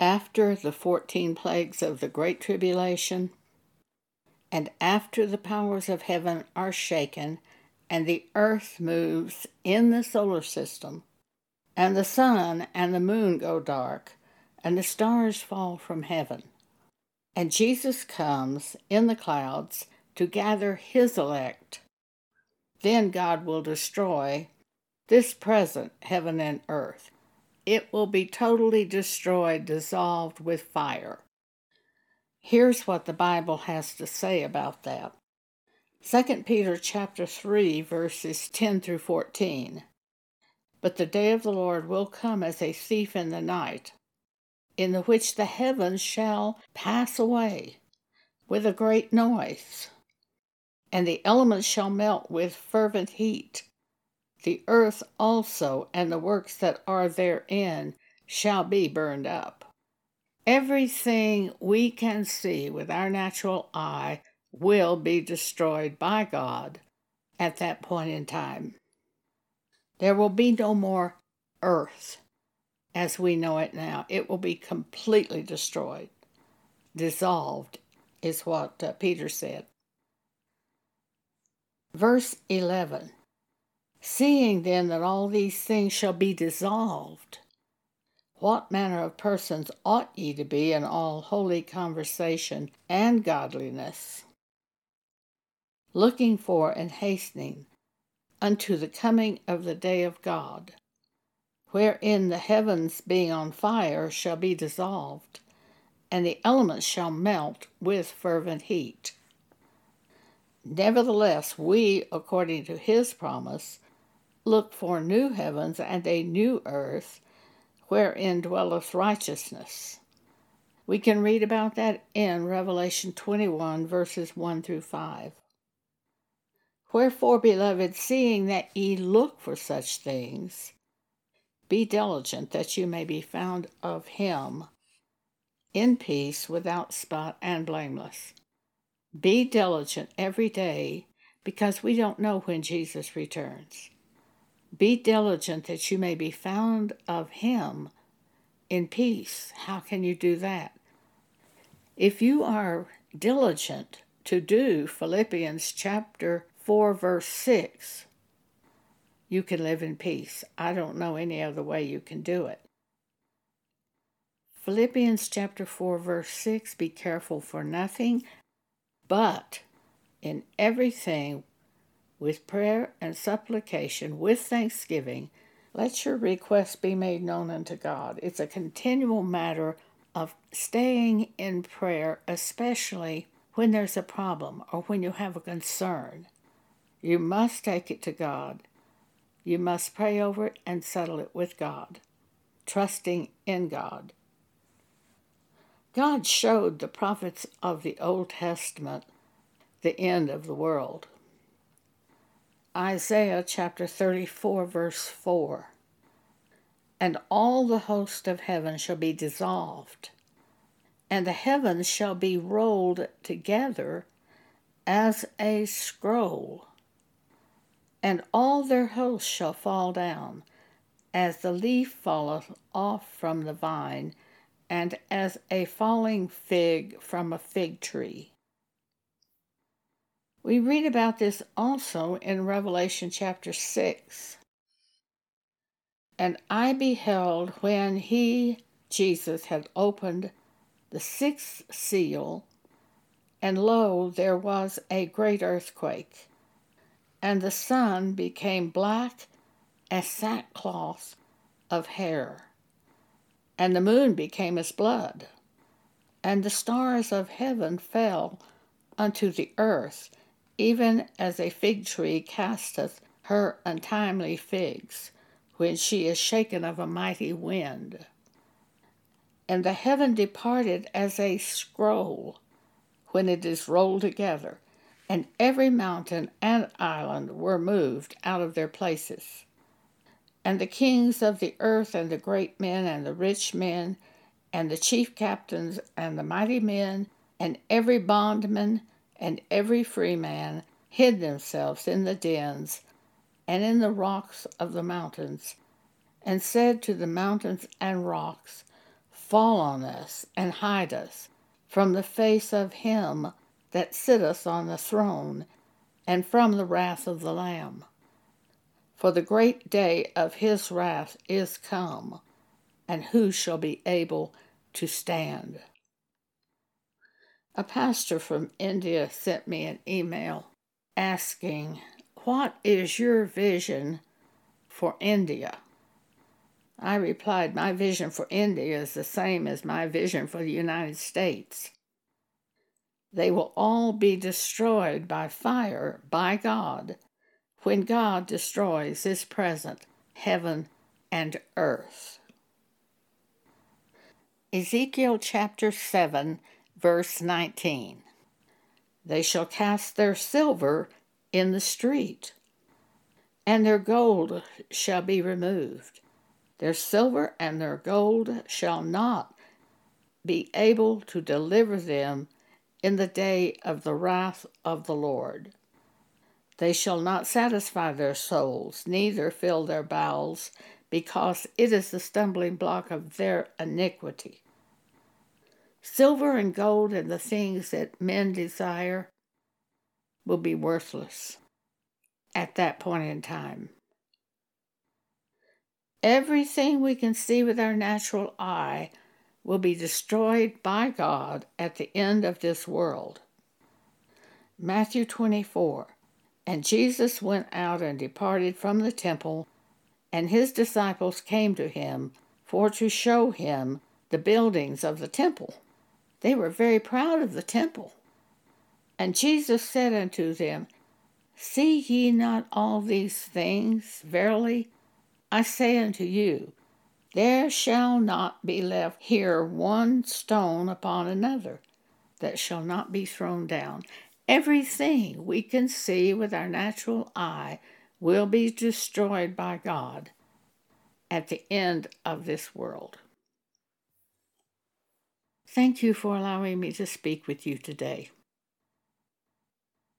after the fourteen plagues of the Great Tribulation, and after the powers of heaven are shaken, and the earth moves in the solar system, and the sun and the moon go dark, and the stars fall from heaven. And Jesus comes in the clouds to gather his elect. Then God will destroy this present heaven and earth. It will be totally destroyed, dissolved with fire. Here's what the Bible has to say about that. 2 Peter chapter 3 verses 10 through 14. But the day of the Lord will come as a thief in the night, in the which the heavens shall pass away with a great noise, and the elements shall melt with fervent heat. The earth also and the works that are therein shall be burned up. Everything we can see with our natural eye will be destroyed by God at that point in time. There will be no more earth as we know it now. It will be completely destroyed, dissolved, is what uh, Peter said. Verse 11 Seeing then that all these things shall be dissolved, what manner of persons ought ye to be in all holy conversation and godliness? looking for and hastening unto the coming of the day of God, wherein the heavens being on fire shall be dissolved, and the elements shall melt with fervent heat. Nevertheless, we, according to his promise, look for new heavens and a new earth, wherein dwelleth righteousness. We can read about that in Revelation 21, verses 1 through 5. Wherefore, beloved, seeing that ye look for such things, be diligent that you may be found of him in peace, without spot, and blameless. Be diligent every day, because we don't know when Jesus returns. Be diligent that you may be found of him in peace. How can you do that? If you are diligent to do Philippians chapter 4, verse 6, you can live in peace. I don't know any other way you can do it. Philippians chapter 4, verse 6 Be careful for nothing, but in everything with prayer and supplication, with thanksgiving, let your requests be made known unto God. It's a continual matter of staying in prayer, especially when there's a problem or when you have a concern. You must take it to God. You must pray over it and settle it with God, trusting in God. God showed the prophets of the Old Testament the end of the world. Isaiah chapter 34, verse 4 And all the host of heaven shall be dissolved, and the heavens shall be rolled together as a scroll and all their hosts shall fall down, as the leaf falleth off from the vine, and as a falling fig from a fig tree. We read about this also in Revelation chapter 6. And I beheld when he, Jesus, had opened the sixth seal, and lo, there was a great earthquake. And the sun became black as sackcloth of hair, and the moon became as blood, and the stars of heaven fell unto the earth, even as a fig tree casteth her untimely figs, when she is shaken of a mighty wind. And the heaven departed as a scroll when it is rolled together and every mountain and island were moved out of their places. And the kings of the earth, and the great men, and the rich men, and the chief captains, and the mighty men, and every bondman, and every free man hid themselves in the dens and in the rocks of the mountains, and said to the mountains and rocks, fall on us and hide us from the face of him that sitteth on the throne and from the wrath of the Lamb. For the great day of his wrath is come, and who shall be able to stand? A pastor from India sent me an email asking, What is your vision for India? I replied, My vision for India is the same as my vision for the United States. They will all be destroyed by fire by God when God destroys His present heaven and earth. Ezekiel chapter 7, verse 19. They shall cast their silver in the street, and their gold shall be removed. Their silver and their gold shall not be able to deliver them in the day of the wrath of the Lord. They shall not satisfy their souls, neither fill their bowels, because it is the stumbling block of their iniquity. Silver and gold and the things that men desire will be worthless at that point in time. Everything we can see with our natural eye will be destroyed by God at the end of this world. Matthew 24 And Jesus went out and departed from the temple, and his disciples came to him for to show him the buildings of the temple. They were very proud of the temple. And Jesus said unto them, See ye not all these things? Verily, I say unto you, there shall not be left here one stone upon another that shall not be thrown down. Everything we can see with our natural eye will be destroyed by God at the end of this world. Thank you for allowing me to speak with you today.